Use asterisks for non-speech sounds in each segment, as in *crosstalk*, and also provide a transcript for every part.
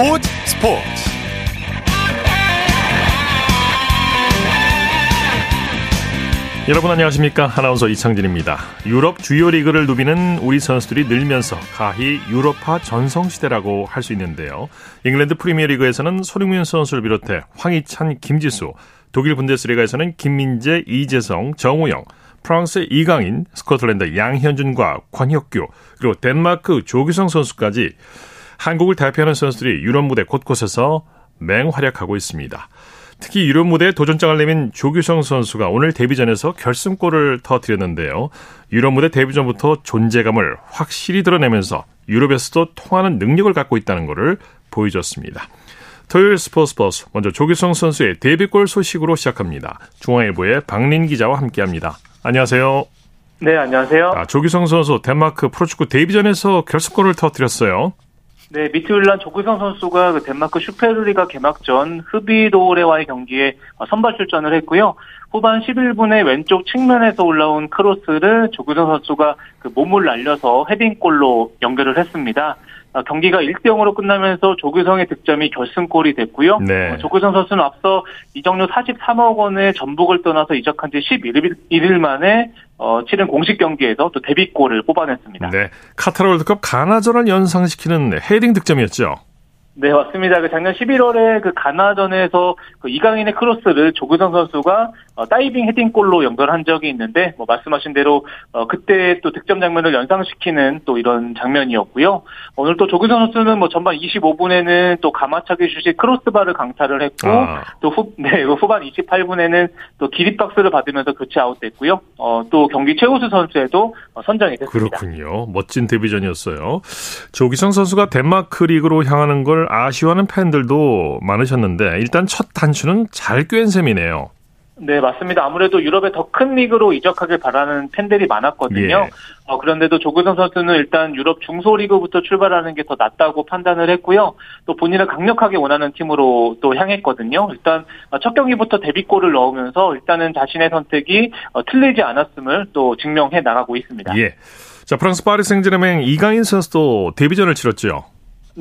스포츠 스포츠. 여러분 안녕하십니까? 아나운서 이창진입니다. 유럽 주요 리그를 누비는 우리 선수들이 늘면서 가히 유럽파 전성시대라고 할 수 있는데요. 잉글랜드 프리미어리그에서는 손흥민 선수를 비롯해 황희찬 김지수 독일 분데스리가에서는 김민재 이재성 정우영 프랑스 이강인 스코틀랜드 양현준과 권혁규 그리고 덴마크 조규성 선수까지 한국을 대표하는 선수들이 유럽 무대 곳곳에서 맹활약하고 있습니다. 특히 유럽 무대에 도전장을 내민 조규성 선수가 오늘 데뷔전에서 결승골을 터뜨렸는데요. 유럽 무대 데뷔전부터 존재감을 확실히 드러내면서 유럽에서도 통하는 능력을 갖고 있다는 것을 보여줬습니다. 토요일 스포츠 버스 먼저 조규성 선수의 데뷔골 소식으로 시작합니다. 중앙일보의 박린 기자와 함께합니다. 안녕하세요. 네, 안녕하세요. 아, 조규성 선수 덴마크 프로축구 데뷔전에서 결승골을 터뜨렸어요. 네, 미트윌란 조규성 선수가 그 덴마크 슈페르리가 개막전 흐비도레와의 경기에 선발 출전을 했고요. 후반 11분에 왼쪽 측면에서 올라온 크로스를 조규성 선수가 그 몸을 날려서 헤딩골로 연결을 했습니다. 아, 경기가 1대0으로 끝나면서 조규성의 득점이 결승골이 됐고요. 네. 어, 조규성 선수는 앞서 이적료 43억 원에 전북을 떠나서 이적한 지 11일, 1일 만에 어, 치른 공식 경기에서 또 데뷔골을 뽑아냈습니다. 네. 카타르 월드컵 가나전을 연상시키는 헤딩 득점이었죠. 네, 맞습니다. 그 작년 11월에 그 가나전에서 그 이강인의 크로스를 조규성 선수가 어, 다이빙 헤딩골로 연결한 적이 있는데, 뭐 말씀하신 대로 어, 그때 또 득점 장면을 연상시키는 또 이런 장면이었고요. 오늘 또 조규성 선수는 뭐 전반 25분에는 또 감아차기 슛이 크로스바를 강타를 했고, 아. 또 후, *laughs* 네, 후반 28분에는 또 기립박스를 받으면서 교체 아웃됐고요. 어, 또 경기 최우수 선수에도 어, 선정이 됐습니다. 그렇군요. 멋진 데뷔전이었어요. 조규성 선수가 덴마크 리그로 향하는 걸 아쉬워하는 팬들도 많으셨는데 일단 첫 단추는 잘 꿰은 셈이네요. 네, 맞습니다. 아무래도 유럽의 더 큰 리그로 이적하길 바라는 팬들이 많았거든요. 예. 어, 그런데도 조규성 선수는 일단 유럽 중소리그부터 출발하는 게 더 낫다고 판단을 했고요. 또 본인을 강력하게 원하는 팀으로 또 향했거든요. 일단 첫 경기부터 데뷔골을 넣으면서 일단은 자신의 선택이 어, 틀리지 않았음을 또 증명해 나가고 있습니다. 예. 자, 프랑스 파리 생제르맹 이강인 선수도 데뷔전을 치렀죠.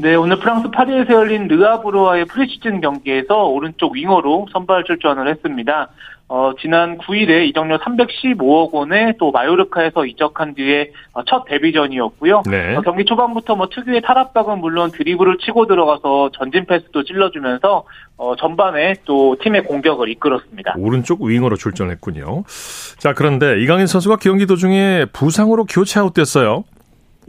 네, 오늘 프랑스 파리에서 열린 르아브로와의 프리시즌 경기에서 오른쪽 윙어로 선발 출전을 했습니다. 어, 지난 9일에 이적료 315억 원에 또 마요르카에서 이적한 뒤에 어, 첫 데뷔전이었고요. 네. 어, 경기 초반부터 뭐 특유의 탈압박은 물론 드리블을 치고 들어가서 전진 패스도 찔러주면서 어, 전반에 또 팀의 공격을 이끌었습니다. 오른쪽 윙어로 출전했군요. 자, 그런데 이강인 선수가 경기 도중에 부상으로 교체 아웃됐어요.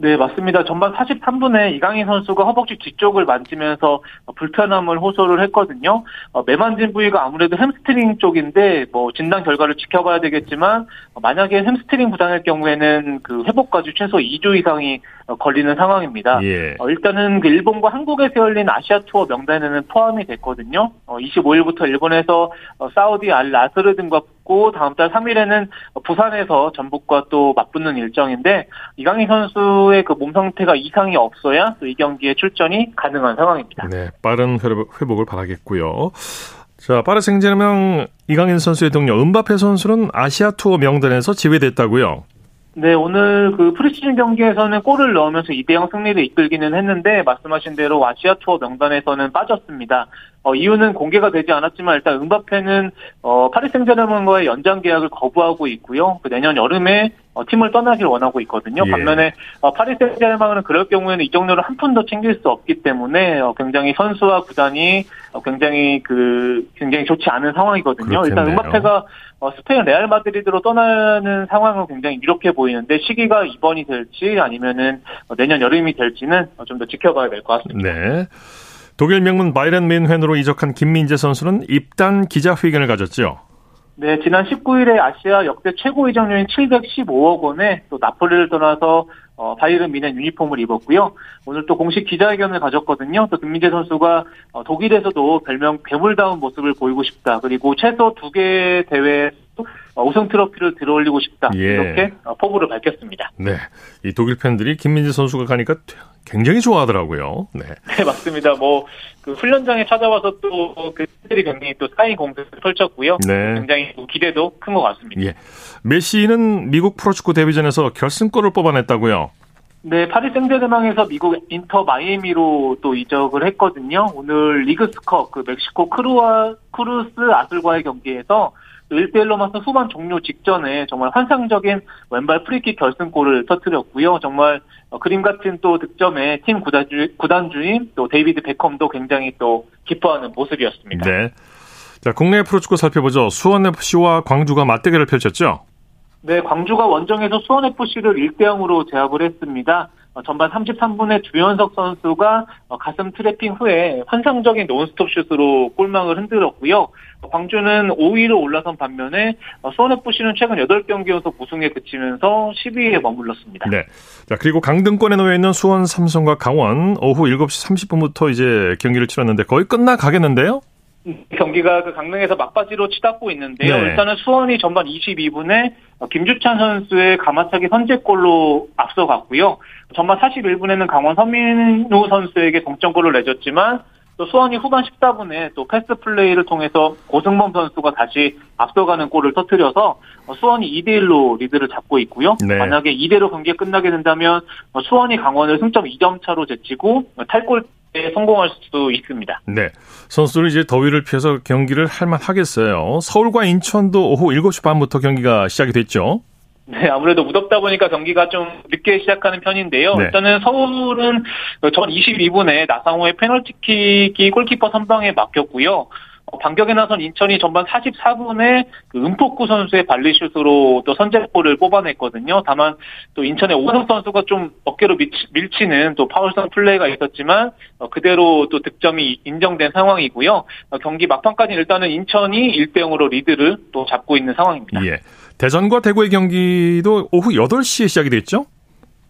네, 맞습니다. 전반 43분에 이강인 선수가 허벅지 뒤쪽을 만지면서 불편함을 호소를 했거든요. 어, 매만진 부위가 아무래도 햄스트링 쪽인데 뭐 진단 결과를 지켜봐야 되겠지만 만약에 햄스트링 부상일 경우에는 그 회복까지 최소 2주 이상이 걸리는 상황입니다. 예. 어, 일단은 그 일본과 한국에서 열린 아시아 투어 명단에는 포함이 됐거든요. 어, 25일부터 일본에서 어, 사우디 알 라스르 등과 붙고 다음 달 3일에는 부산에서 전북과 또 맞붙는 일정인데 이강인 선수의 그 몸 상태가 이상이 없어야 또 이 경기에 출전이 가능한 상황입니다. 네, 빠른 회복을 바라겠고요. 자, 파리 생제르맹 이강인 선수의 동료 은바페 선수는 아시아 투어 명단에서 제외됐다고요. 네, 오늘 그 프리시즌 경기에서는 골을 넣으면서 2대0 승리를 이끌기는 했는데 말씀하신 대로 아시아 투어 명단에서는 빠졌습니다. 어, 이유는 공개가 되지 않았지만 일단 은바페는 어, 파리 생제르맹과의 연장 계약을 거부하고 있고요. 그 내년 여름에 어, 팀을 떠나길 원하고 있거든요. 예. 반면에 어, 파리 생제르맹은 그럴 경우에는 이 정도를 한푼더 챙길 수 없기 때문에 어, 굉장히 선수와 구단이 어, 굉장히 그 굉장히 좋지 않은 상황이거든요. 그렇겠네요. 일단 은바페가 어, 스페인 레알 마드리드로 떠나는 상황은 굉장히 이렇게 보이는데 시기가 이번이 될지 아니면은 어, 내년 여름이 될지는 어, 좀더 지켜봐야 될 것 같습니다. 네. 독일 명문 바이런 민헨으로 이적한 김민재 선수는 입단 기자회견을 가졌죠. 네, 지난 19일에 아시아 역대 최고 이적료인 715억 원에 또 나폴리를 떠나서 어, 바이른 미넨 유니폼을 입었고요. 오늘 또 공식 기자회견을 가졌거든요. 또 김민재 선수가 어, 독일에서도 별명 괴물다운 모습을 보이고 싶다. 그리고 최소 두 개 대회 어, 우승 트로피를 들어올리고 싶다. 예. 이렇게 어, 포부를 밝혔습니다. 네, 이 독일 팬들이 김민재 선수가 가니까 굉장히 좋아하더라고요. 네. *laughs* 네, 맞습니다. 뭐, 그 훈련장에 찾아와서 또 그 팬들이 굉장히 또 사인 공세를 펼쳤고요. 네. 굉장히 기대도 큰 것 같습니다. 예. 메시는 미국 프로축구 데뷔전에서 결승골을 뽑아냈다고요. 네, 파리 생제르맹에서 미국 인터 마이애미로 또 이적을 했거든요. 오늘 리그스컵 그 멕시코 크루와 크루스 아술과의 경기에서 1대1로 맞서 후반 종료 직전에 정말 환상적인 왼발 프리킥 결승골을 터뜨렸고요. 정말 어, 그림 같은 또 득점에 팀 구단주, 구단주인 또 데이비드 베컴도 굉장히 또 기뻐하는 모습이었습니다. 네. 자, 국내 프로축구 살펴보죠. 수원FC와 광주가 맞대결을 펼쳤죠? 네, 광주가 원정에서 수원FC를 1대0으로 제압을 했습니다. 어, 전반 33분에 두현석 선수가 어, 가슴 트래핑 후에 환상적인 논스톱 슛으로 골망을 흔들었고요. 광주는 5위로 올라선 반면에 어, 수원FC는 최근 8경기 연속 우승에 그치면서 10위에 머물렀습니다. 네. 자, 그리고 강등권에 놓여 있는 수원 삼성과 강원 오후 7시 30분부터 이제 경기를 치렀는데 거의 끝나 가겠는데요? 경기가 그 강릉에서 막바지로 치닫고 있는데요. 네. 일단은 수원이 전반 22분에 김주찬 선수의 가마차기 선제골로 앞서갔고요. 전반 41분에는 강원 서민우 선수에게 동점골을 내줬지만 또 수원이 후반 14분에 또 패스 플레이를 통해서 고승범 선수가 다시 앞서가는 골을 터뜨려서 수원이 2대 1로 리드를 잡고 있고요. 네. 만약에 이대로 경기가 끝나게 된다면 수원이 강원을 승점 2점 차로 제치고 탈골 성공할 수도 있습니다. 네. 선수들은 이제 더위를 피해서 경기를 할만 하겠어요. 서울과 인천도 오후 7시 반부터 경기가 시작이 됐죠. 네, 아무래도 무덥다 보니까 경기가 좀 늦게 시작하는 편인데요. 네. 일단은 서울은 전 22분에 나상호의 페널티킥이 골키퍼 선방에 막혔고요. 어, 반격에 나선 인천이 전반 44분에 그 은폭구 선수의 발리슛으로 또 선제골을 뽑아냈거든요. 다만 또 인천의 오성 선수가 좀 어깨로 밀치, 는또 파울성 플레이가 있었지만 어, 그대로 또 득점이 인정된 상황이고요. 어, 경기 막판까지 일단은 인천이 1대 0으로 리드를 또 잡고 있는 상황입니다. 예. 대전과 대구의 경기도 오후 8시에 시작이 됐죠?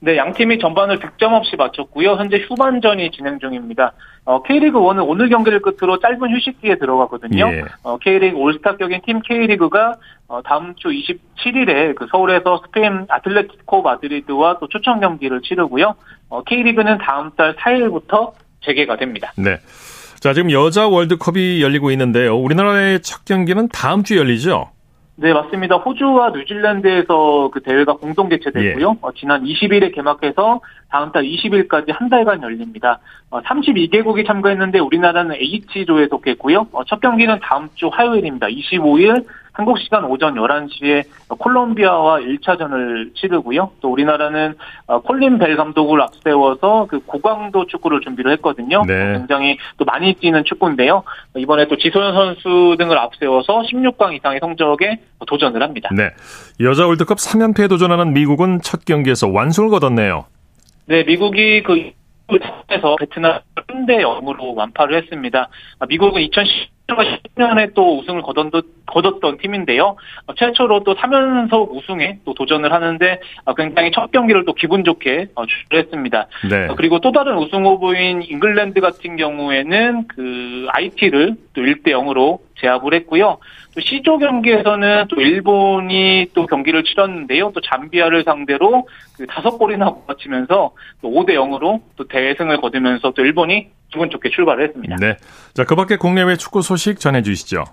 네, 양 팀이 전반을 득점 없이 마쳤고요. 현재 후반전이 진행 중입니다. 어, K리그 1은 오늘 경기를 끝으로 짧은 휴식기에 들어가거든요. 예. 어, K리그 올스타 격인 팀 K리그가 어, 다음 주 27일에 그 서울에서 스페인 아틀레티코 마드리드와 또 초청 경기를 치르고요. 어, K리그는 다음 달 4일부터 재개가 됩니다. 네. 자, 지금 여자 월드컵이 열리고 있는데요. 우리나라의 첫 경기는 다음 주에 열리죠? 네, 맞습니다. 호주와 뉴질랜드에서 그 대회가 공동 개최됐고요. 예. 어, 지난 20일에 개막해서 다음 달 20일까지 한 달간 열립니다. 어, 32개국이 참가했는데 우리나라는 H조에 속했고요. 어, 첫 경기는 다음 주 화요일입니다. 25일 한국 시간 오전 11시에 콜롬비아와 1차전을 치르고요. 또 우리나라는 어, 콜린 벨 감독을 앞세워서 그 고강도 축구를 준비를 했거든요. 네. 굉장히 또 많이 뛰는 축구인데요. 이번에 또 지소연 선수 등을 앞세워서 16강 이상의 성적에 도전을 합니다. 네. 여자 월드컵 3연패에 도전하는 미국은 첫 경기에서 완승을 거뒀네요. 네, 미국이 그 에서 베트남 3대 0으로 완파를 했습니다. 미국은 2010 2010년에 또 우승을 거뒀던, 거뒀던 팀인데요. 어, 최초로 또 3연속 우승에 또 도전을 하는데 어, 굉장히 첫 경기를 또 기분 좋게 어, 출했습니다. 네. 그리고 또 다른 우승 후보인 잉글랜드 같은 경우에는 그 IT를 또 1대 0으로 제압을 했고요. 또 C조 경기에서는 또 일본이 또 경기를 치렀는데요. 또 잠비아를 상대로 그 다섯 골이나 못치면서 또 5대 0으로 또 대승을 거두면서 또 일본이 기분 좋게 출발을 했습니다. 네. 자, 그 밖에 국내외 축구 소식 전해 주시죠.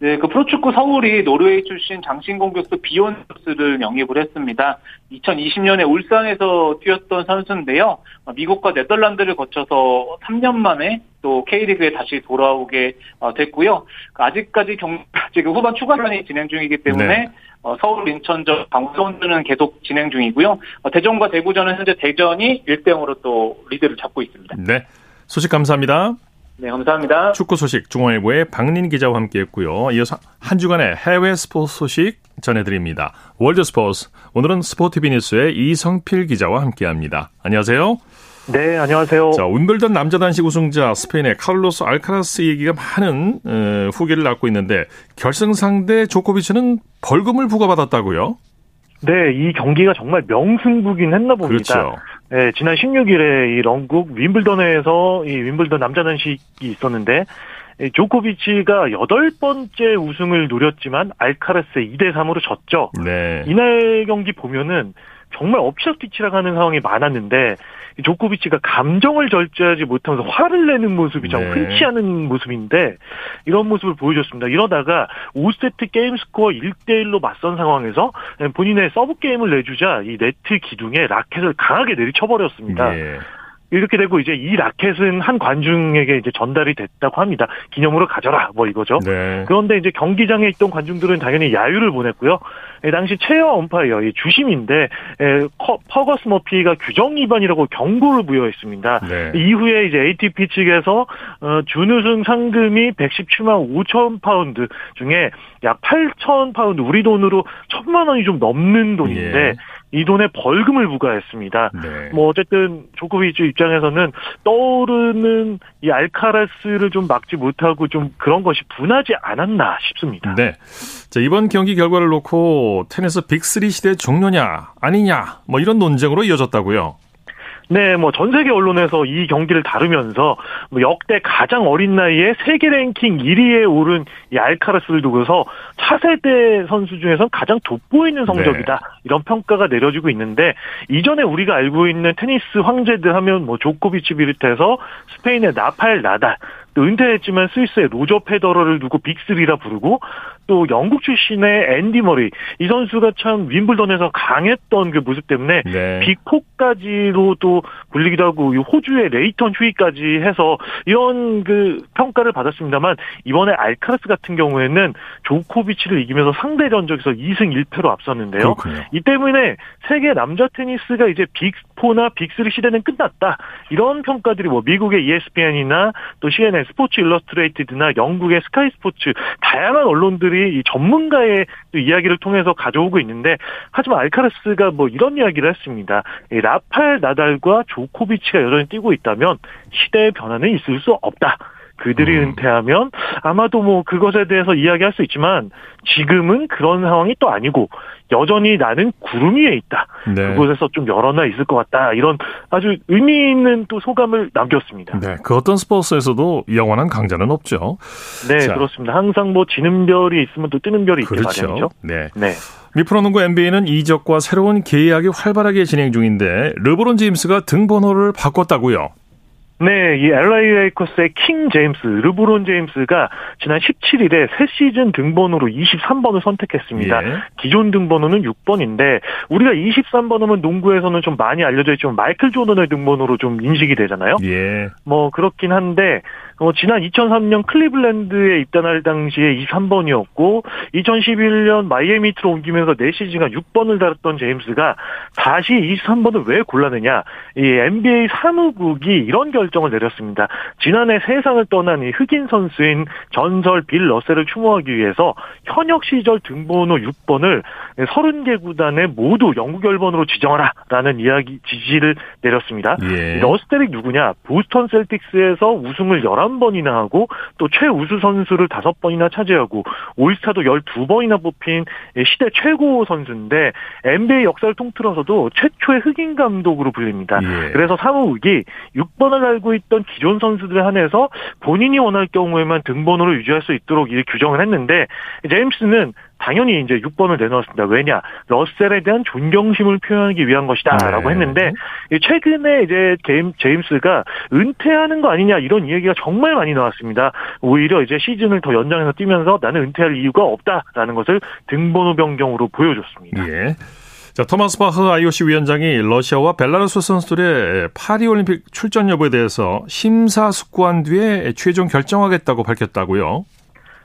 네, 그 프로축구 서울이 노르웨이 출신 장신 공격수 비욘스를 영입을 했습니다. 2020년에 울산에서 뛰었던 선수인데요. 미국과 네덜란드를 거쳐서 3년 만에 또 K리그에 다시 돌아오게 어, 됐고요. 아직까지 경, *laughs* 지금 후반 추가전이 진행 중이기 때문에 네. 어, 서울 인천전 방송전은 계속 진행 중이고요. 어, 대전과 대구전은 현재 대전이 1대 0으로 또 리드를 잡고 있습니다. 네. 소식 감사합니다. 네, 감사합니다. 축구 소식 중앙일보의 박린 기자와 함께했고요. 이어서 한 주간의 해외 스포츠 소식 전해드립니다. 월드 스포츠 오늘은 스포티비 뉴스의 이성필 기자와 함께합니다. 안녕하세요. 네, 안녕하세요. 자, 윔블던 남자 단식 우승자 스페인의 카를로스 알카라스 얘기가 많은 어, 후기를 낳고 있는데 결승 상대 조코비치는 벌금을 부과받았다고요? 네, 이 경기가 정말 명승부긴 했나 봅니다. 그렇죠. 네, 지난 16일에 이 런국 윈블던에서 이 윈블던 남자 단식이 있었는데 조코비치가 여덟 번째 우승을 노렸지만 알카라스에 2대 3으로 졌죠. 네. 이날 경기 보면은 정말 엎치락뒤치락 하는 상황이 많았는데 조코비치가 감정을 절제하지 못하면서 화를 내는 모습이 참 네. 흔치 않은 모습인데 이런 모습을 보여줬습니다. 이러다가 5세트 게임 스코어 1대1로 맞선 상황에서 본인의 서브 게임을 내주자 이 네트 기둥에 라켓을 강하게 내리쳐버렸습니다. 예. 이렇게 되고 이제 이 라켓은 한 관중에게 이제 전달이 됐다고 합니다. 기념으로 가져라 뭐 이거죠. 네. 그런데 이제 경기장에 있던 관중들은 당연히 야유를 보냈고요. 예, 당시 엄파이어 이 주심인데 에, 커- 퍼거스 머피가 규정 위반이라고 경고를 부여했습니다. 네. 이후에 이제 ATP 측에서 어, 준우승 상금이 117만 5천 파운드 중에 약 8천 파운드 우리 돈으로 천만 원이 좀 넘는 돈인데 예. 이 돈에 벌금을 부과했습니다. 네. 뭐 어쨌든 조코비치 입장에서는 떠오르는 이 알카라스를 좀 막지 못하고 좀 그런 것이 분하지 않았나 싶습니다. 네. 자, 이번 경기 결과를 놓고 테니스 빅3 시대 종료냐, 아니냐, 뭐 이런 논쟁으로 이어졌다고요. 네, 뭐 전 세계 언론에서 이 경기를 다루면서 뭐 역대 가장 어린 나이에 세계 랭킹 1위에 오른 이 알카라스를 두고서 차세대 선수 중에서 가장 돋보이는 성적이다. 이런 평가가 내려지고 있는데 이전에 우리가 알고 있는 테니스 황제들 하면 뭐 조코비치 비롯해서 스페인의 라파엘 나달 또 은퇴했지만 스위스의 로저 페더러를 두고 빅3라 부르고 또 영국 출신의 앤디 머리 이 선수가 참 윔블던에서 강했던 그 모습 때문에 네. 빅4까지로도 불리기도 하고 이 호주의 레이턴 휴잇까지 해서 이런 그 평가를 받았습니다만 이번에 알카라스 같은 경우에는 조코비치를 이기면서 상대 전적에서 2승 1패로 앞섰는데요. 그렇군요. 이 때문에 세계 남자 테니스가 이제 빅4나 빅3 시대는 끝났다. 이런 평가들이 뭐 미국의 ESPN이나 또 CNN 스포츠 일러스트레이티드나 영국의 스카이 스포츠 다양한 언론들이 이 전문가의 또 이야기를 통해서 가져오고 있는데 하지만 알카라스가 뭐 이런 이야기를 했습니다. 이 라팔 나달과 조코비치가 여전히 뛰고 있다면 시대의 변화는 있을 수 없다. 그들이 음. 은퇴하면 아마도 뭐 그것에 대해서 이야기할 수 있지만 지금은 그런 상황이 또 아니고 여전히 나는 구름 위에 있다. 네. 그곳에서 좀 열어나 있을 것 같다. 이런 아주 의미 있는 또 소감을 남겼습니다. 네. 그 어떤 스포츠에서도 영원한 강자는 없죠. 네, 자. 그렇습니다. 항상 뭐 지는 별이 있으면 또 뜨는 별이 그렇죠. 마련이죠. 네. 네. 미프로농구 NBA는 이적과 새로운 계약이 활발하게 진행 중인데 르브론 제임스가 등번호를 바꿨다고요. 네, 이 LA 레이커스의 킹 제임스, 르브론 제임스가 지난 17일에 새 시즌 등번호로 23번을 선택했습니다. 예. 기존 등번호는 6번인데 우리가 23번 하면 농구에서는 좀 많이 알려져 있지만 마이클 조던의 등번호로 좀 인식이 되잖아요. 예. 뭐 그렇긴 한데 어, 지난 2003년 클리블랜드에 입단할 당시에 23번이었고 2011년 마이애미 히트로 옮기면서 4시즌간 6번을 달았던 제임스가 다시 23번을 왜 골랐느냐 이 NBA 사무국이 이런 결정을 내렸습니다. 지난해 세상을 떠난 이 흑인 선수인 전설 빌 러셀을 추모하기 위해서 현역 시절 등번호 6번을 30개 구단에 모두 영구 결번으로 지정하라라는 이야기 지시를 내렸습니다. 예. 러셀이 누구냐? 보스턴 셀틱스에서 우승을 11 번이나 하고 또 최우수 선수를 5번이나 차지하고 올스타도 12번이나 뽑힌 시대 최고 선수인데 NBA 역사를 통틀어서도 최초의 흑인 감독으로 불립니다. 예. 그래서 사무국이 6번을 알고 있던 기존 선수들에 한해서 본인이 원할 경우에만 등번호를 유지할 수 있도록 이 규정을 했는데 제임스는 당연히 이제 6번을 내놓았습니다. 왜냐? 러셀에 대한 존경심을 표현하기 위한 것이다라고 네. 했는데 최근에 이제 제임, 제임스가 은퇴하는 거 아니냐 이런 이야기가 정말 많이 나왔습니다. 오히려 이제 시즌을 더 연장해서 뛰면서 나는 은퇴할 이유가 없다라는 것을 등번호 변경으로 보여줬습니다. 예. 자, 토마스 바흐 IOC 위원장이 러시아와 벨라루스 선수들의 파리올림픽 출전 여부에 대해서 심사숙고한 뒤에 최종 결정하겠다고 밝혔다고요.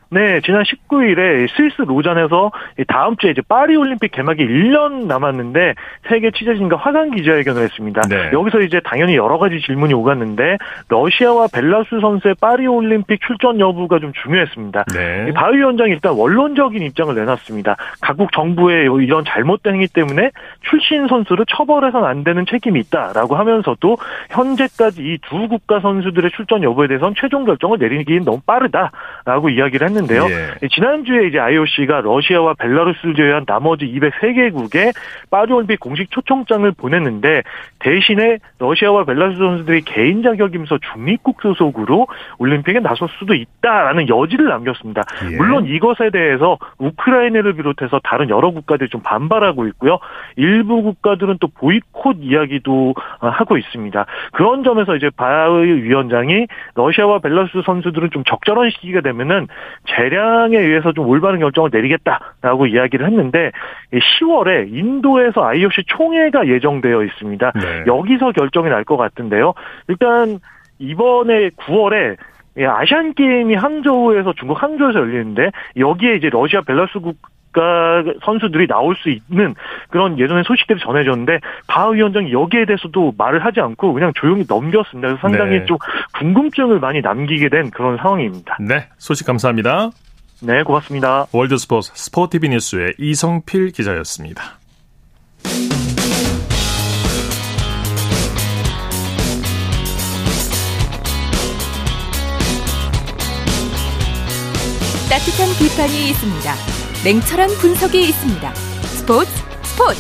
네, 지난 19일에 스위스 로잔에서 다음 주에 이제 파리 올림픽 개막이 1년 남았는데 세계 취재진과 화상 기자회견을 했습니다. 네. 여기서 이제 당연히 여러 가지 질문이 오갔는데 러시아와 벨라루스 선수의 파리 올림픽 출전 여부가 좀 중요했습니다. 네. 이바 위원장이 일단 원론적인 입장을 내놨습니다. 각국 정부의 이런 잘못된 행위 때문에 출신 선수를 처벌해서는 안 되는 책임이 있다라고 하면서도 현재까지 이 두 국가 선수들의 출전 여부에 대해서는 최종 결정을 내리기는 너무 빠르다라고 이야기를 했는데 했는데요. 예. 지난주에 이제 IOC가 러시아와 벨라루스를 제외한 나머지 203개국에 파리올림픽 공식 초청장을 보냈는데 대신에 러시아와 벨라루스 선수들이 개인 자격이면서 중립국 소속으로 올림픽에 나설 수도 있다라는 여지를 남겼습니다. 예. 물론 이것에 대해서 우크라이나를 비롯해서 다른 여러 국가들이 좀 반발하고 있고요. 일부 국가들은 또 보이콧 이야기도 어, 하고 있습니다. 그런 점에서 이제 바의 위원장이 러시아와 벨라루스 선수들은 좀 적절한 시기가 되면은 재량에 의해서 좀 올바른 결정을 내리겠다라고 이야기를 했는데 10월에 인도에서 IOC 총회가 예정되어 있습니다. 네. 여기서 결정이 날 것 같은데요. 일단 이번에 9월에 예, 아시안 게임이 항저우에서 중국 항저우에서 열리는데 여기에 이제 러시아 벨라루스 국 가 선수들이 나올 수 있는 그런 예전에 소식들이 전해졌는데 바 위원장이 여기에 대해서도 말을 하지 않고 그냥 조용히 넘겼습니다. 그래서 상당히 네. 좀 궁금증을 많이 남기게 된 그런 상황입니다. 네, 소식 감사합니다. 네, 고맙습니다. 월드스포츠 스포티비 뉴스의 이성필 기자였습니다. 따뜻한 비판이 있습니다. 냉철한 분석이 있습니다. 스포츠 스포츠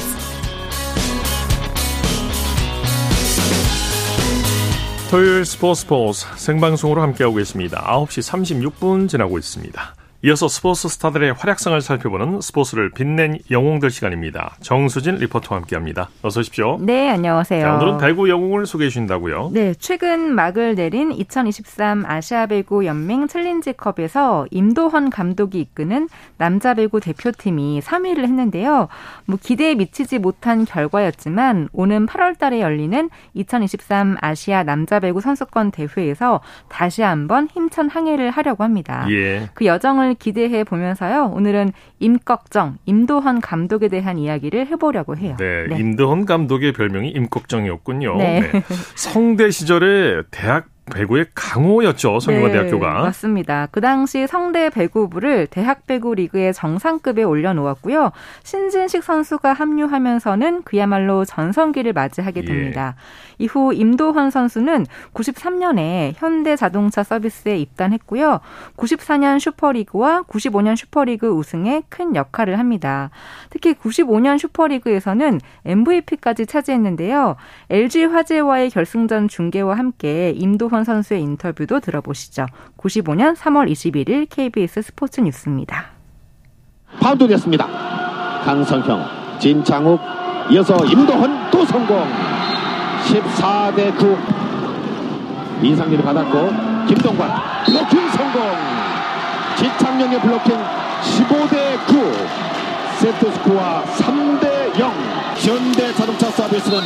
토요일 스포츠 스포츠 생방송으로 함께하고 계십니다. 9시 36분 지나고 있습니다. 이어서 스포츠 스타들의 활약상을 살펴보는 스포츠를 빛낸 영웅들 시간입니다. 정수진 리포터와 함께합니다. 어서 오십시오. 네, 안녕하세요. 자, 오늘은 배구 영웅을 소개해 주신다고요? 네, 최근 막을 내린 2023 아시아 배구 연맹 챌린지컵에서 임도헌 감독이 이끄는 남자 배구 대표팀이 3위를 했는데요. 뭐 기대에 미치지 못한 결과였지만 오는 8월 달에 열리는 2023 아시아 남자 배구 선수권 대회에서 다시 한번 힘찬 항해를 하려고 합니다. 예. 그 여정을 기대해 보면서요. 오늘은 임꺽정, 임도헌 감독에 대한 이야기를 해보려고 해요. 네, 임드헌 감독의 별명이 임꺽정이었군요. 네. 성대 시절에 대학 배구의 강호였죠. 성균관대학교가. 네, 맞습니다. 그 당시 성대 배구부를 대학 배구 리그의 정상급에 올려놓았고요. 신진식 선수가 합류하면서는 그야말로 전성기를 맞이하게 예. 됩니다. 이후 임도헌 선수는 93년에 현대자동차 서비스에 입단했고요. 94년 슈퍼리그와 95년 슈퍼리그 우승에 큰 역할을 합니다. 특히 95년 슈퍼리그에서는 MVP까지 차지했는데요. LG 화재와의 결승전 중계와 함께 임도헌 선수의 인터뷰도 들어보시죠. 95년 3월 21일 KBS 스포츠 뉴스입니다. 바운드 됐습니다. 강성형, 진창욱, 이어서 임도헌 또 성공. 14대 9. 이상민이 받았고 김동관 블로킹 성공. 지창영의 블로킹 15대 9. 세트 스코어 3대 0. 현대자동차 서비스는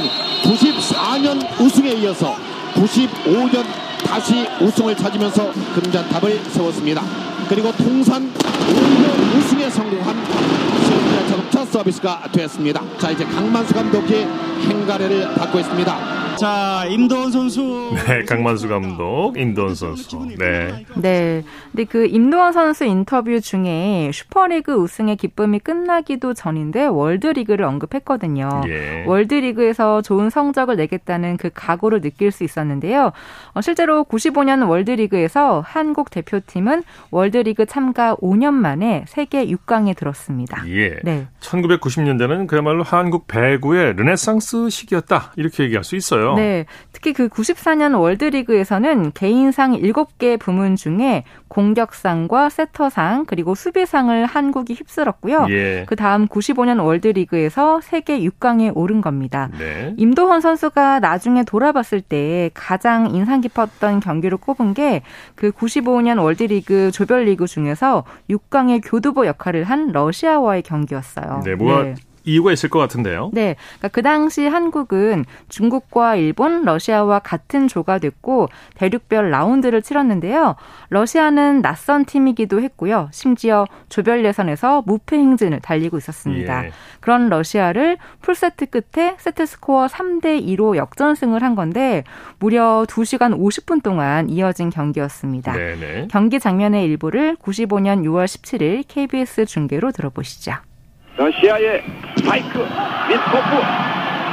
94년 우승에 이어서 95년 다시 우승을 찾으면서 금잔탑을 세웠습니다. 그리고 통산 5회 우승에 성공한 현대자동차 서비스가 됐습니다. 자 이제 강만수 감독이 행가래를 받고 있습니다. 자, 임도원 선수. *laughs* 네, 강만수 감독, 임도헌 선수. 네. 네. 근데 그 임도원 선수 인터뷰 중에 슈퍼리그 우승의 기쁨이 끝나기도 전인데 월드리그를 언급했거든요. 예. 월드리그에서 좋은 성적을 내겠다는 그 각오를 느낄 수 있었는데요. 어, 실제로 95년 월드리그에서 한국 대표팀은 월드리그 참가 5년 만에 세계 6강에 들었습니다. 예. 네. 1990년대는 그야말로 한국 배구의 르네상스 시기였다. 이렇게 얘기할 수 있어요. 네. 특히 그 94년 월드리그에서는 개인상 7개 부문 중에 공격상과 세터상 그리고 수비상을 한국이 휩쓸었고요. 예. 그 다음 95년 월드리그에서 세계 6강에 오른 겁니다. 네. 임도헌 선수가 나중에 돌아봤을 때 가장 인상 깊었던 경기로 꼽은 게 그 95년 월드리그 조별리그 중에서 6강의 교두보 역할을 한 러시아와의 경기였어요. 네, 뭐가 이유가 있을 것 같은데요. 네, 그러니까 그 당시 한국은 중국과 일본, 러시아와 같은 조가 됐고 대륙별 라운드를 치렀는데요. 러시아는 낯선 팀이기도 했고요. 심지어 조별 예선에서 무패 행진을 달리고 있었습니다. 예. 그런 러시아를 풀세트 끝에 세트 스코어 3대 2로 역전승을 한 건데 무려 2시간 50분 동안 이어진 경기였습니다. 네네. 경기 장면의 일부를 95년 6월 17일 KBS 중계로 들어보시죠. 러시아의 스파이크 미스코프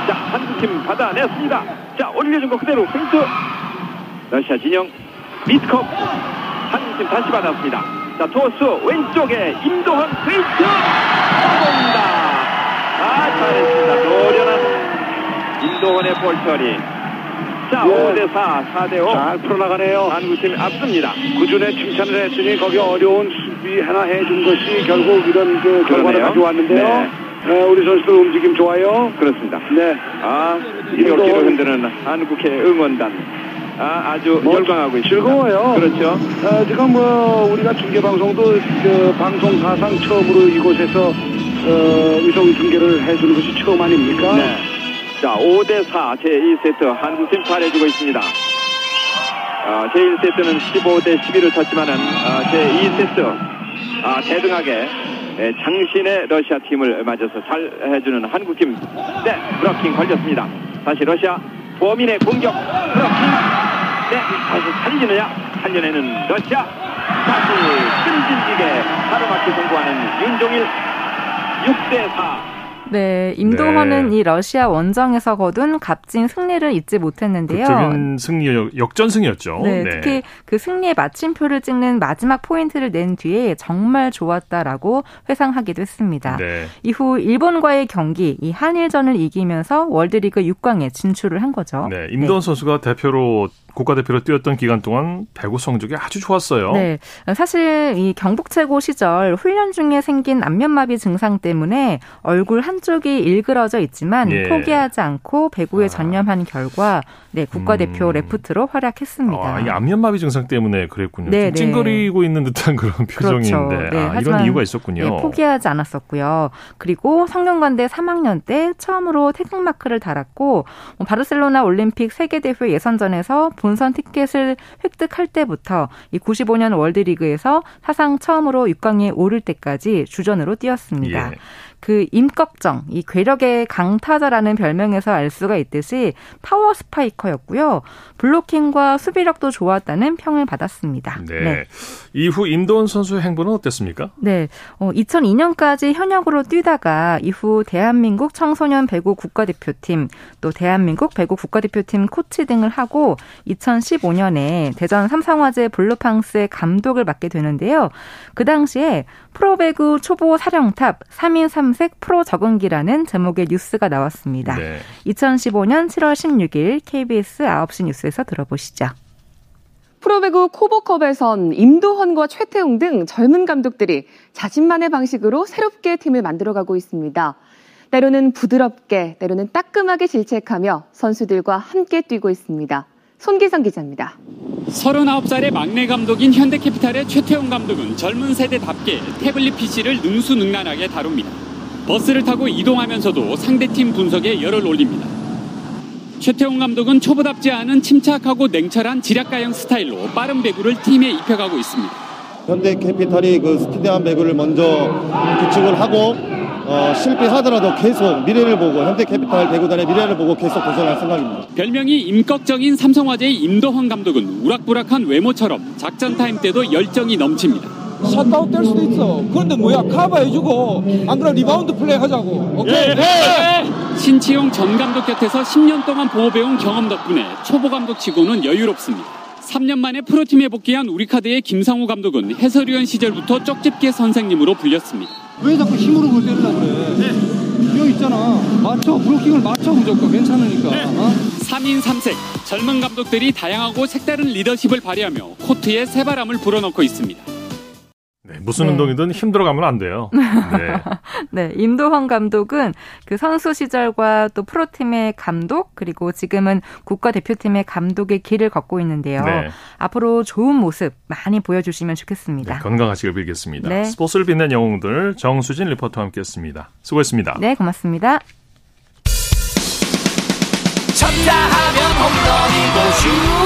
자 한국팀 받아냈습니다 자 올려준 거 그대로 페인트 러시아 진영 미스코프 한국팀 다시 받았습니다 자, 토스 왼쪽에 임도헌 페인트 성공입니다. 아, 잘했습니다. 노련한 임도헌의 볼 처리. 자, 예. 5대 4, 4대 5. 잘 풀어나가네요. 한국팀이 앞섭니다. 구준에 칭찬을 했으니 거기 어려운 수비 하나 해준 것이 결국 이런 그 결과를. 가져왔는데요. 네. 네, 우리 선수들 움직임 좋아요. 그렇습니다. 네. 아. 이렇게로 흔드는 한국의 응원단. 아, 아주 뭐, 열광하고 있습니다. 즐거워요. 그렇죠. 어, 지금 뭐 우리가 중계 방송도 그 방송 사상 처음으로 이곳에서 어, 위성 중계를 해주는 것이 처음 아닙니까? 네. 자, 5대4 제2세트 한국팀 잘해주고 있습니다. 어, 제1세트는 15대 11을 쳤지만은 어, 제2세트 아, 대등하게 예, 장신의 러시아 팀을 맞아서 잘 해주는 한국팀 네 브로킹 걸렸습니다. 다시 러시아 범인의 공격 브로킹 네 다시 살리느냐 살려내는 러시아 다시 끈질기게 가로막기 성공하는 윤종일 6대4 네, 임도헌은 네. 이 러시아 원정에서 거둔 값진 승리를 잊지 못했는데요. 극적인 승리 역전 승이었죠. 네, 특히 그 승리의 마침표를 찍는 마지막 포인트를 낸 뒤에 정말 좋았다라고 회상하기도 했습니다. 네. 이후 일본과의 경기, 이 한일전을 이기면서 월드리그 6강에 진출을 한 거죠. 네, 임도원 선수가 대표로 국가대표로 뛰었던 기간 동안 배구 성적이 아주 좋았어요. 네. 사실 이 경북 최고 시절 훈련 중에 생긴 안면마비 증상 때문에 얼굴 한쪽이 일그러져 있지만 예. 포기하지 않고 배구에 아. 전념한 결과 네, 국가대표 음. 레프트로 활약했습니다. 아, 이 안면마비 증상 때문에 그랬군요. 네, 좀 찡그리고 있는 듯한 그런 *laughs* 표정인데 그렇죠. 네, 아, 하지만, 이런 이유가 있었군요. 네, 포기하지 않았었고요. 그리고 성균관대 3학년 때 처음으로 태극마크를 달았고 뭐 바르셀로나 올림픽 세계대회 예선전에서 본선 티켓을 획득할 때부터 이 95년 월드리그에서 사상 처음으로 6강에 오를 때까지 주전으로 뛰었습니다. 예. 그 임꺽정, 이 괴력의 강타자라는 별명에서 알 수가 있듯이 파워 스파이커였고요. 블로킹과 수비력도 좋았다는 평을 받았습니다. 네. 이후 임도원 선수의 행보는 어땠습니까? 네. 어, 2002년까지 현역으로 뛰다가 이후 대한민국 청소년 배구 국가대표팀, 또 대한민국 배구 국가대표팀 코치 등을 하고 2015년에 대전 삼성화재 블루팡스의 감독을 맡게 되는데요. 그 당시에 프로배구 초보 사령탑 3인 3색 프로 적응기라는 제목의 뉴스가 나왔습니다. 네. 2015년 7월 16일 KBS 9시 뉴스에서 들어보시죠. 프로배구 코보컵에선 임도헌과 최태웅 등 젊은 감독들이 자신만의 방식으로 새롭게 팀을 만들어가고 있습니다. 때로는 부드럽게, 때로는 따끔하게 질책하며 선수들과 함께 뛰고 있습니다. 손기성 기자입니다. 39살의 막내 감독인 현대캐피탈의 최태웅 감독은 젊은 세대답게 태블릿 PC를 능수능란하게 다룹니다. 버스를 타고 이동하면서도 상대팀 분석에 열을 올립니다. 최태웅 감독은 초보답지 않은 침착하고 냉철한 지략가형 스타일로 빠른 배구를 팀에 입혀가고 있습니다. 현대 캐피탈이 그 스피드한 배구를 먼저 구축을 하고 어, 실패하더라도 계속 미래를 보고 현대 캐피탈 배구단의 미래를 보고 계속 도전할 생각입니다. 별명이 임꺽정인 삼성화재의 임도헌 감독은 우락부락한 외모처럼 작전 타임 때도 열정이 넘칩니다. 셧다운 될 수도 있어. 그런데 뭐야 커버 해주고 안 그래 리바운드 플레이 하자고. 오케이. 네. 신치용 전 감독 곁에서 10년 동안 보고 배운 경험 덕분에 초보 감독 치고는 여유롭습니다. 3년 만에 프로팀에 복귀한 우리 카드의 김상우 감독은 해설위원 시절부터 쪽집게 선생님으로 불렸습니다. 왜 자꾸 힘으로 그걸 때리려고 그래? 형 있잖아. 맞춰 브로킹을 맞춰 무조건 괜찮으니까. 어? 3인 3색 젊은 감독들이 다양하고 색다른 리더십을 발휘하며 코트에 새바람을 불어넣고 있습니다. 네, 무슨 네. 운동이든 힘들어가면 안 돼요. *laughs* 네. 네, 임도헌 감독은 그 선수 시절과 또 프로팀의 감독 그리고 지금은 국가대표팀의 감독의 길을 걷고 있는데요. 네. 앞으로 좋은 모습 많이 보여주시면 좋겠습니다. 네, 건강하시길 빌겠습니다. 네. 스포츠를 빛낸 영웅들 정수진 리포터와 함께했습니다. 수고했습니다. 네, 고맙습니다. 쳤다 하면 홈런이고 슛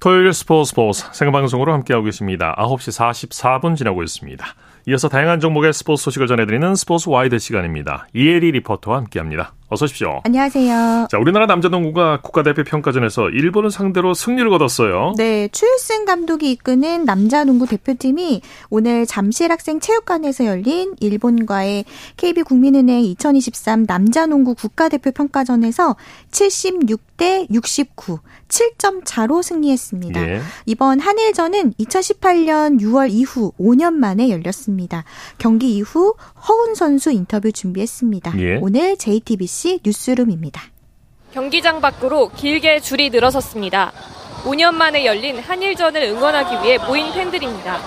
토요일 스포츠 스포츠 생방송으로 함께하고 계십니다. 9시 44분 지나고 있습니다. 이어서 다양한 종목의 스포츠 소식을 전해드리는 스포츠 와이드 시간입니다. 이혜리 리포터와 함께합니다. 어서 오십시오. 안녕하세요. 자, 우리나라 남자 농구가 국가대표 평가전에서 일본을 상대로 승리를 거뒀어요. 네, 추일승 감독이 이끄는 남자 농구 대표팀이 오늘 잠실 학생 체육관에서 열린 일본과의 KB 국민은행 2023 남자 농구 국가대표 평가전에서 76대 69, 7점 차로 승리했습니다. 예. 이번 한일전은 2018년 6월 이후 5년 만에 열렸습니다. 경기 이후 허운 선수 인터뷰 준비했습니다. 예. 오늘 JTBC 뉴스룸입니다. 경기장 밖으로 길게 줄이 늘어섰습니다. 5년 만에 열린 한일전을 응원하기 위해 모인 팬들입니다.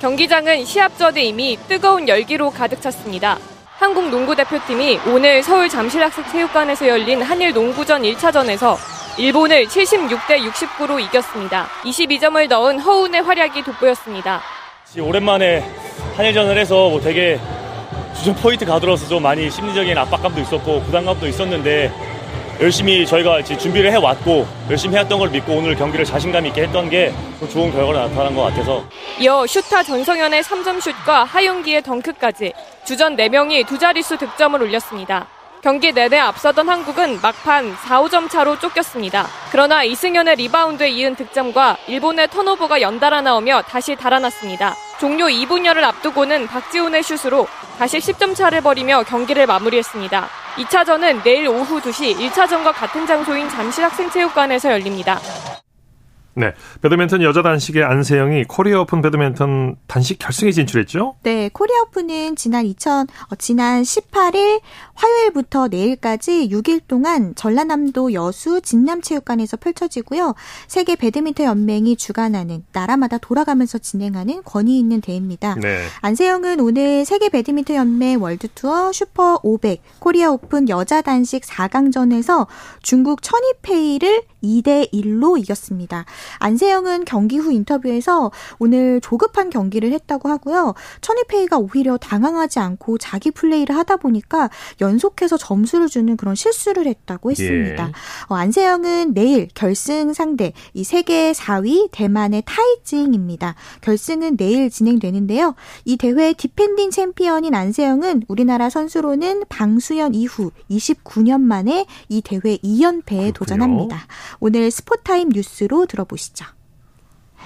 경기장은 시합 전에 이미 뜨거운 열기로 가득 찼습니다. 한국 농구 대표팀이 오늘 서울 잠실학생체육관에서 열린 한일 농구전 1차전에서 일본을 76대 69로 이겼습니다. 22점을 넣은 허운의 활약이 돋보였습니다. 오랜만에 한일전을 해서 뭐 되게 주전 포인트 가드로서 좀 많이 심리적인 압박감도 있었고 부담감도 있었는데 열심히 저희가 준비를 해왔고 열심히 해왔던 걸 믿고 오늘 경기를 자신감 있게 했던 게 좋은 결과로 나타난 것 같아서 이어 슈터 전성현의 3점 슛과 하윤기의 덩크까지 주전 4명이 두 자릿수 득점을 올렸습니다. 경기 내내 앞서던 한국은 막판 4, 5점 차로 쫓겼습니다. 그러나 이승현의 리바운드에 이은 득점과 일본의 턴오버가 연달아 나오며 다시 달아났습니다. 종료 2분여를 앞두고는 박지훈의 슛으로 다시 10점 차를 벌이며 경기를 마무리했습니다. 2차전은 내일 오후 2시 1차전과 같은 장소인 잠실학생체육관에서 열립니다. 네. 배드민턴 여자 단식의 안세영이 코리아 오픈 배드민턴 단식 결승에 진출했죠? 네, 코리아 오픈은 지난 2000, 어, 지난 18일 화요일부터 내일까지 6일 동안 전라남도 여수 진남체육관에서 펼쳐지고요. 세계 배드민턴 연맹이 주관하는 나라마다 돌아가면서 진행하는 권위 있는 대회입니다. 네. 안세영은 오늘 세계 배드민턴 연맹 월드 투어 슈퍼 500 코리아 오픈 여자 단식 4강전에서 중국 천이페이를 2대 1로 이겼습니다. 안세영은 경기 후 인터뷰에서 오늘 조급한 경기를 했다고 하고요. 천이페이가 오히려 당황하지 않고 자기 플레이를 하다 보니까 연속해서 점수를 주는 그런 실수를 했다고 했습니다. 예. 어, 안세영은 내일 결승 상대 이 세계 4위 대만의 타이쯔잉입니다. 결승은 내일 진행되는데요. 이 대회 디펜딩 챔피언인 안세영은 우리나라 선수로는 방수연 이후 29년 만에 이 대회 2연패에 도전합니다. 오늘 스포타임 뉴스로 들어보시죠.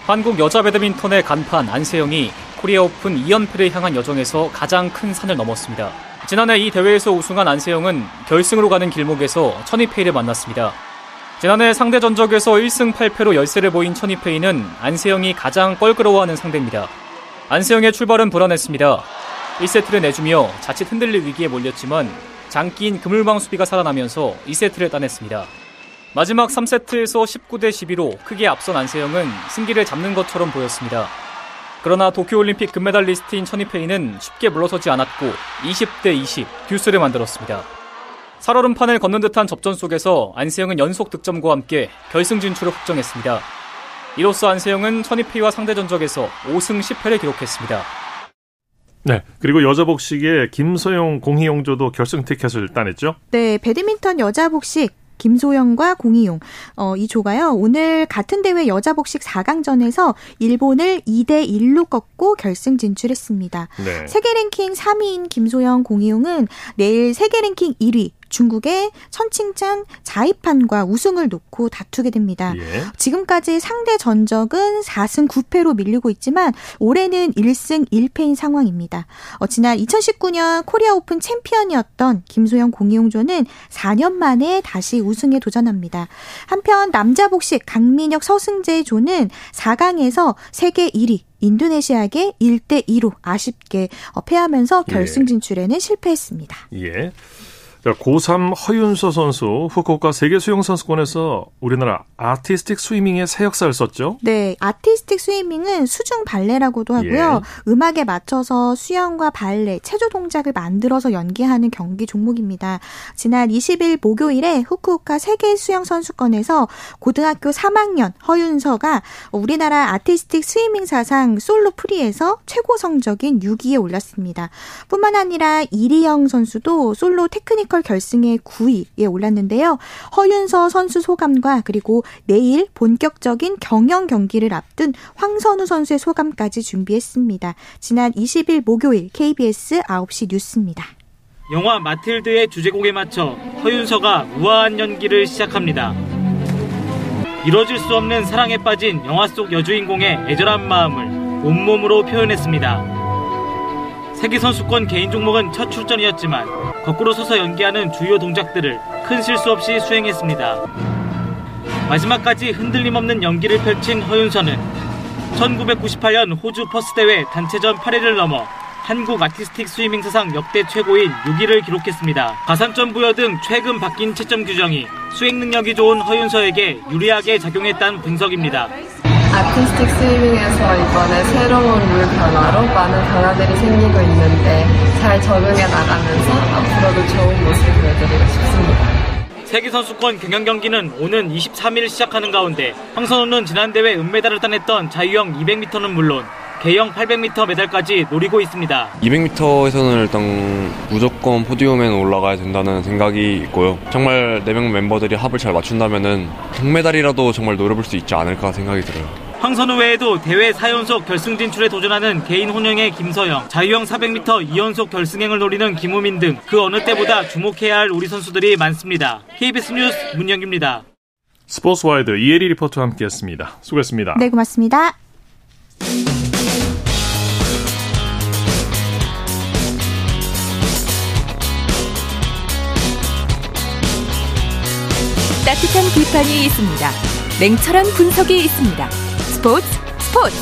한국 여자 배드민턴의 간판 안세영이 코리아 오픈 2연패를 향한 여정에서 가장 큰 산을 넘었습니다. 지난해 이 대회에서 우승한 안세영은 결승으로 가는 길목에서 천이페이를 만났습니다. 지난해 상대 전적에서 1승 8패로 열세를 보인 천이페이는 안세영이 가장 껄끄러워하는 상대입니다. 안세영의 출발은 불안했습니다. 1세트를 내주며 자칫 흔들릴 위기에 몰렸지만 장기인 그물망 수비가 살아나면서 2세트를 따냈습니다. 마지막 3세트에서 19대 12로 크게 앞선 안세영은 승기를 잡는 것처럼 보였습니다. 그러나 도쿄올림픽 금메달리스트인 천이페이는 쉽게 물러서지 않았고 20대 20 듀스를 만들었습니다. 살얼음판을 걷는 듯한 접전 속에서 안세영은 연속 득점과 함께 결승 진출을 확정했습니다. 이로써 안세영은 천이페이와 상대 전적에서 5승 10패를 기록했습니다. 네. 그리고 여자 복식의 김서영, 공희용조도 결승 티켓을 따냈죠? 네, 배드민턴 여자 복식 김소영과 공이용 어, 이 조가요. 오늘 같은 대회 여자 복식 4강전에서 일본을 2대 1로 꺾고 결승 진출했습니다. 네. 세계 랭킹 3위인 김소영, 공이용은 내일 세계 랭킹 1위 중국의 천칭찬 자이판과 우승을 놓고 다투게 됩니다. 예. 지금까지 상대 전적은 4승 9패로 밀리고 있지만 올해는 1승 1패인 상황입니다. 어, 지난 2019년 코리아 오픈 챔피언이었던 김소영 공희용 조는 4년 만에 다시 우승에 도전합니다. 한편 남자 복식 강민혁 서승재 조는 4강에서 세계 1위 인도네시아에게 1대 2로 아쉽게 어, 패하면서 결승 진출에는 실패했습니다. 예. 자, 고3 허윤서 선수 후쿠오카 세계 수영 선수권에서 우리나라 아티스틱 스위밍의 새 역사를 썼죠. 네, 아티스틱 스위밍은 수중 발레라고도 하고요. 예. 음악에 맞춰서 수영과 발레, 체조 동작을 만들어서 연기하는 경기 종목입니다. 지난 20일 목요일에 후쿠오카 세계 수영 선수권에서 고등학교 3학년 허윤서가 우리나라 아티스틱 스위밍 사상 솔로 프리에서 최고 성적인 6위에 올랐습니다. 뿐만 아니라 이리영 선수도 솔로 테크니컬 결승에 9위에 올랐는데요. 허윤서 선수 소감과 그리고 내일 본격적인 경영 경기를 앞둔 황선우 선수의 소감까지 준비했습니다. 지난 20일 목요일 KBS 9시 뉴스입니다. 영화 마틸드의 주제곡에 맞춰 허윤서가 우아한 연기를 시작합니다. 이뤄질 수 없는 사랑에 빠진 영화 속 여주인공의 애절한 마음을 온몸으로 표현했습니다. 세계선수권 개인 종목은 첫 출전이었지만 거꾸로 서서 연기하는 주요 동작들을 큰 실수 없이 수행했습니다. 마지막까지 흔들림 없는 연기를 펼친 허윤서는 1998년 호주 퍼스 대회 단체전 8위를 넘어 한국 아티스틱 스위밍 사상 역대 최고인 6위를 기록했습니다. 가산점 부여 등 최근 바뀐 채점 규정이 수행 능력이 좋은 허윤서에게 유리하게 작용했다는 분석입니다. 아티스틱 스위밍에서 이번에 새로운 룰 변화로 많은 변화들이 생기고 있는데 잘 적응해 나가면서 앞으로도 좋은 모습 보여드리고 싶습니다. 세계선수권 경영 경기는 오는 23일 시작하는 가운데 황선우는 지난 대회 은메달을 따냈던 자유형 200m는 물론 개형 800m 메달까지 노리고 있습니다. 200m에서는 일단 무조건 포디움에 올라가야 된다는 생각이 있고요. 정말 4명 멤버들이 합을 잘 맞춘다면은 동메달이라도 정말 노려볼 수 있지 않을까 생각이 들어요. 황선우 외에도 대회 4연속 결승 진출에 도전하는 개인 혼영의 김서영, 자유형 400m 2연속 결승행을 노리는 김우민 등 그 어느 때보다 주목해야 할 우리 선수들이 많습니다. KBS 뉴스 문영기입니다. 스포츠와이드 이혜리 리포터와 함께했습니다. 수고했습니다. 네, 고맙습니다. 따뜻한 비판이 있습니다. 냉철한 분석이 있습니다. 스포츠 스포츠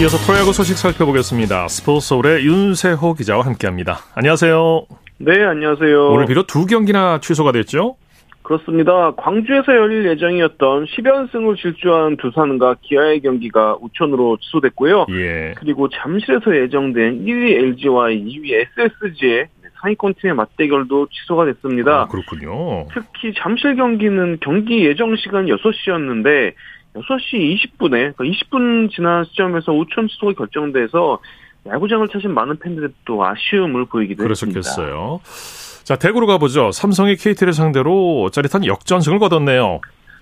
이어서 프로야구 소식 살펴보겠습니다. 스포츠 서울의 윤세호 기자와 함께합니다. 안녕하세요. 네, 안녕하세요. 오늘 비롯 두 경기나 취소가 됐죠? 그렇습니다. 광주에서 열릴 예정이었던 10연승을 질주한 두산과 기아의 경기가 우천으로 취소됐고요. 예. 그리고 잠실에서 예정된 1위 LG와 2위 SSG의 상위권 팀의 맞대결도 취소가 됐습니다. 아, 그렇군요. 특히 잠실 경기는 경기 예정 시간 6시였는데 6시 20분에 그러니까 20분 지난 시점에서 우천 취소가 결정돼서 야구장을 찾은 많은 팬들이 또 아쉬움을 보이기도 그러셨겠어요. 했습니다. 자, 대구로 가보죠. 삼성이 KT를 상대로 짜릿한 역전승을 거뒀네요.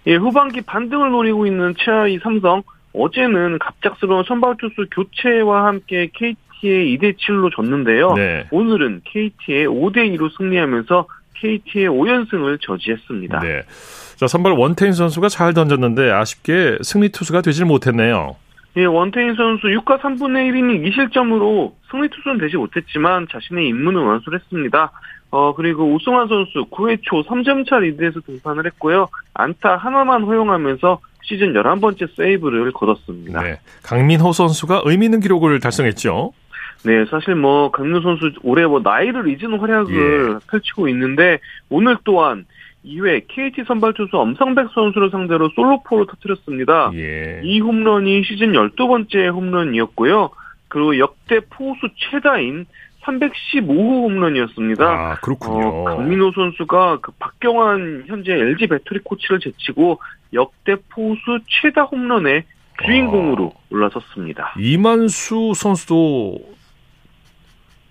예, 후반기 반등을 노리고 있는 최하위 삼성. 어제는 갑작스러운 선발 투수 교체와 함께 KT 의 2대 7로 졌는데요. 네. 오늘은 KT의 5대 2로 승리하면서 KT의 5연승을 저지했습니다. 네. 자, 선발 원태인 선수가 잘 던졌는데 아쉽게 승리 투수가 되질 못했네요. 예, 원태인 선수 6과 3분의 1이닝 2실점으로 승리 투수는 되지 못했지만 자신의 임무는 완수를 했습니다. 어, 그리고 오승환 선수 9회 초 3점 차 리드에서 등판을 했고요. 안타 하나만 허용하면서 시즌 11번째 세이브를 거뒀습니다. 네. 강민호 선수가 의미 있는 기록을 달성했죠. 네, 사실 뭐 강민호 선수 올해 뭐 나이를 잊은 활약을 예. 펼치고 있는데 오늘 또한 2회 KT 선발 투수 엄상백 선수를 상대로 솔로포를 터뜨렸습니다. 예. 이 홈런이 시즌 12번째 홈런이었고요. 그리고 역대 포수 최다인 315호 홈런이었습니다. 아, 그렇군요. 어, 강민호 선수가 그 박경환 현재 LG 배터리 코치를 제치고 역대 포수 최다 홈런의 주인공으로 아. 올라섰습니다. 이만수 선수도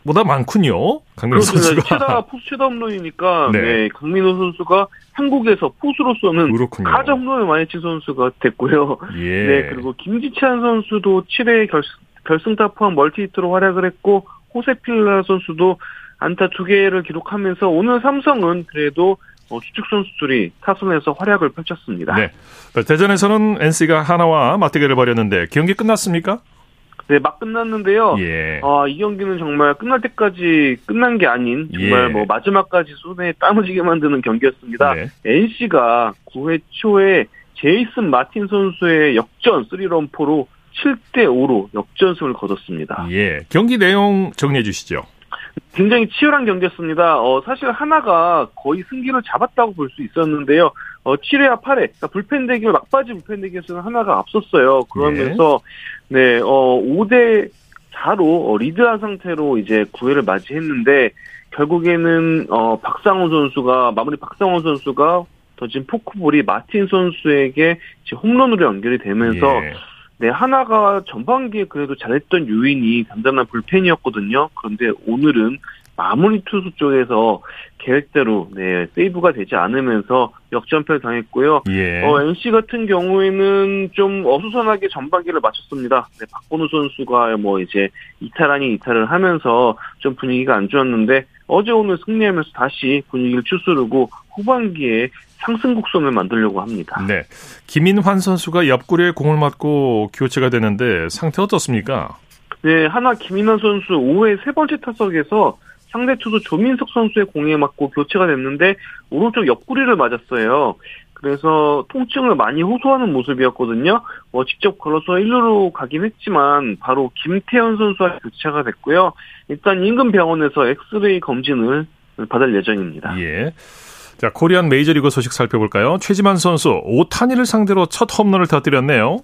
보다 많군요. 강민호 선수가. 최다 포수 최다 홈런이니까 네. 네, 강민호 선수가 한국에서 포수로서는 그렇군요. 가장 홈런을 많이 친 선수가 됐고요. 예. 네, 그리고 김지찬 선수도 7회 결, 결승타 포함 멀티히트로 활약을 했고 호세필라 선수도 안타 두 개를 기록하면서 오늘 삼성은 그래도 주축 선수들이 타선에서 활약을 펼쳤습니다. 네. 대전에서는 NC가 하나와 맞대결을 벌였는데 경기 끝났습니까? 네, 막 끝났는데요. 예. 아, 이 경기는 정말 끝날 때까지 끝난 게 아닌 정말 예. 뭐 마지막까지 손에 땀을 쥐게 만드는 경기였습니다. 네. NC가 9회 초에 제이슨 마틴 선수의 역전 3런포로 7대 5로 역전승을 거뒀습니다. 예. 경기 내용 정리해 주시죠. 굉장히 치열한 경기였습니다. 어, 사실 하나가 거의 승기를 잡았다고 볼 수 있었는데요. 어, 7회와 8회, 그러니까 불펜 대결, 막바지 불펜 대결에서는 하나가 앞섰어요. 그러면서, 네, 어, 5대 4로 어, 리드한 상태로 이제 9회를 맞이했는데, 결국에는, 어, 박상호 선수가, 마무리 박상호 선수가 던진 포크볼이 마틴 선수에게 홈런으로 연결이 되면서, 예. 네, 하나가 전반기에 그래도 잘했던 요인이 단단한 불펜이었거든요. 그런데 오늘은 마무리 투수 쪽에서 계획대로 네 세이브가 되지 않으면서 역전패를 당했고요. 예. 어, NC 같은 경우에는 좀 어수선하게 전반기를 마쳤습니다. 네, 박건우 선수가 뭐 이제 이탈 아닌 이탈을 하면서 좀 분위기가 안 좋았는데 어제 오늘 승리하면서 다시 분위기를 추스르고 후반기에 상승 곡선을 만들려고 합니다. 네. 김인환 선수가 옆구리에 공을 맞고 교체가 되는데 상태 어떻습니까? 네, 하나 김인환 선수 5회 세 번째 타석에서 상대 투수 조민석 선수의 공에 맞고 교체가 됐는데 오른쪽 옆구리를 맞았어요. 그래서 통증을 많이 호소하는 모습이었거든요. 뭐 직접 걸어서 1루로 가긴 했지만 바로 김태현 선수와 교체가 됐고요. 일단 인근 병원에서 엑스레이 검진을 받을 예정입니다. 예. 자, 코리안 메이저리그 소식 살펴볼까요? 최지만 선수 오타니를 상대로 첫 홈런을 터뜨렸네요.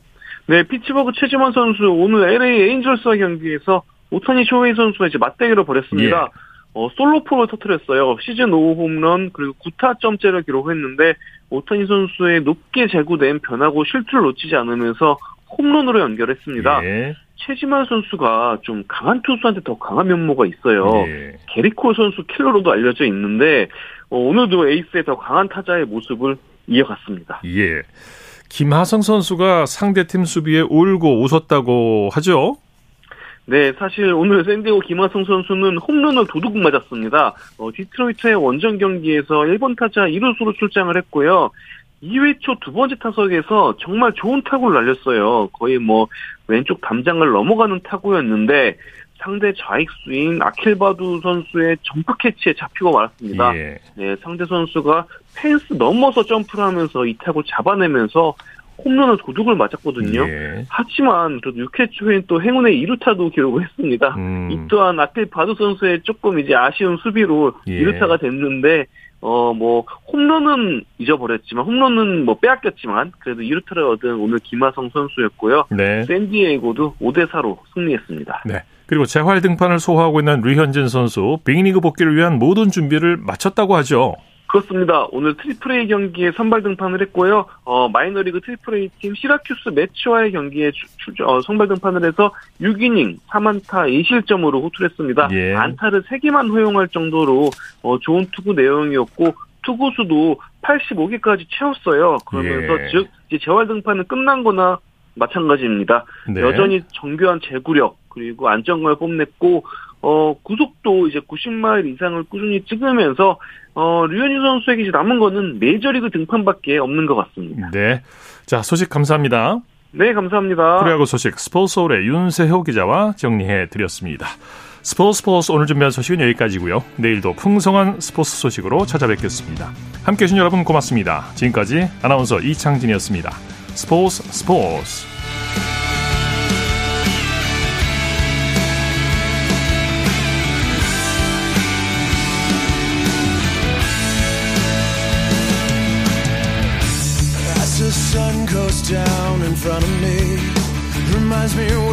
네, 피츠버그 최지만 선수 오늘 LA 에인절스와 경기에서 오타니 쇼헤이 선수가 이제 맞대결을 벌였습니다. 예. 어, 솔로포를 터뜨렸어요. 시즌 5 홈런 그리고 9타점째를 기록했는데 오타니 선수의 높게 제구된 변화구 실투를 놓치지 않으면서 홈런으로 연결했습니다. 예. 최지만 선수가 좀 강한 투수한테 더 강한 면모가 있어요. 예. 게리콜 선수 킬러로도 알려져 있는데 어, 오늘도 에이스의 더 강한 타자의 모습을 이어갔습니다. 예. 김하성 선수가 상대팀 수비에 울고 웃었다고 하죠? 네, 사실 오늘 샌디고 김하성 선수는 홈런을 도둑 맞았습니다. 어, 디트로이트의 원정 경기에서 1번 타자 1루수로 출장을 했고요. 2회 초 두 번째 타석에서 정말 좋은 타구를 날렸어요. 거의 뭐 왼쪽 담장을 넘어가는 타구였는데 상대 좌익수인 아킬바두 선수의 점프 캐치에 잡히고 말았습니다. 예. 네, 상대 선수가 펜스 넘어서 점프를 하면서 이 타구 잡아내면서 홈런을 도둑을 맞았거든요. 예. 하지만 그래도 6회 초엔 또 행운의 2루타도 기록을 했습니다. 음. 이 또한 아틀 바두 선수의 조금 이제 아쉬운 수비로 예. 2루타가 됐는데 어 뭐 홈런은 잊어버렸지만 홈런은 뭐 빼앗겼지만 그래도 2루타를 얻은 오늘 김하성 선수였고요. 네. 샌디에이고도 5대 4로 승리했습니다. 네. 그리고 재활 등판을 소화하고 있는 류현진 선수 빅리그 복귀를 위한 모든 준비를 마쳤다고 하죠. 그렇습니다. 오늘 트리플 A 경기에 선발 등판을 했고요. 어, 마이너리그 트리플 A 팀 시라큐스 메츠와의 경기에 주, 주- 어, 선발 등판을 해서 6이닝 3안타 2실점으로 호투를 했습니다. 예. 안타를 3개만 허용할 정도로 어, 좋은 투구 내용이었고 투구수도 85개까지 채웠어요. 그러면서 예. 즉 이제 재활 등판은 끝난 거나 마찬가지입니다. 네. 여전히 정교한 제구력 그리고 안정감을 뽐냈고 어 구속도 이제 90마일 이상을 꾸준히 찍으면서 어 류현진 선수에게 이제 남은 거는 메이저리그 등판밖에 없는 것 같습니다. 네. 자, 소식 감사합니다. 네, 감사합니다. 프로야구 소식 스포츠서울의 윤세호 기자와 정리해 드렸습니다. 스포츠 스포츠 오늘 준비한 소식은 여기까지고요. 내일도 풍성한 스포츠 소식으로 찾아뵙겠습니다. 함께해 주신 여러분 고맙습니다. 지금까지 아나운서 이창진이었습니다. 스포츠 스포츠 reminds me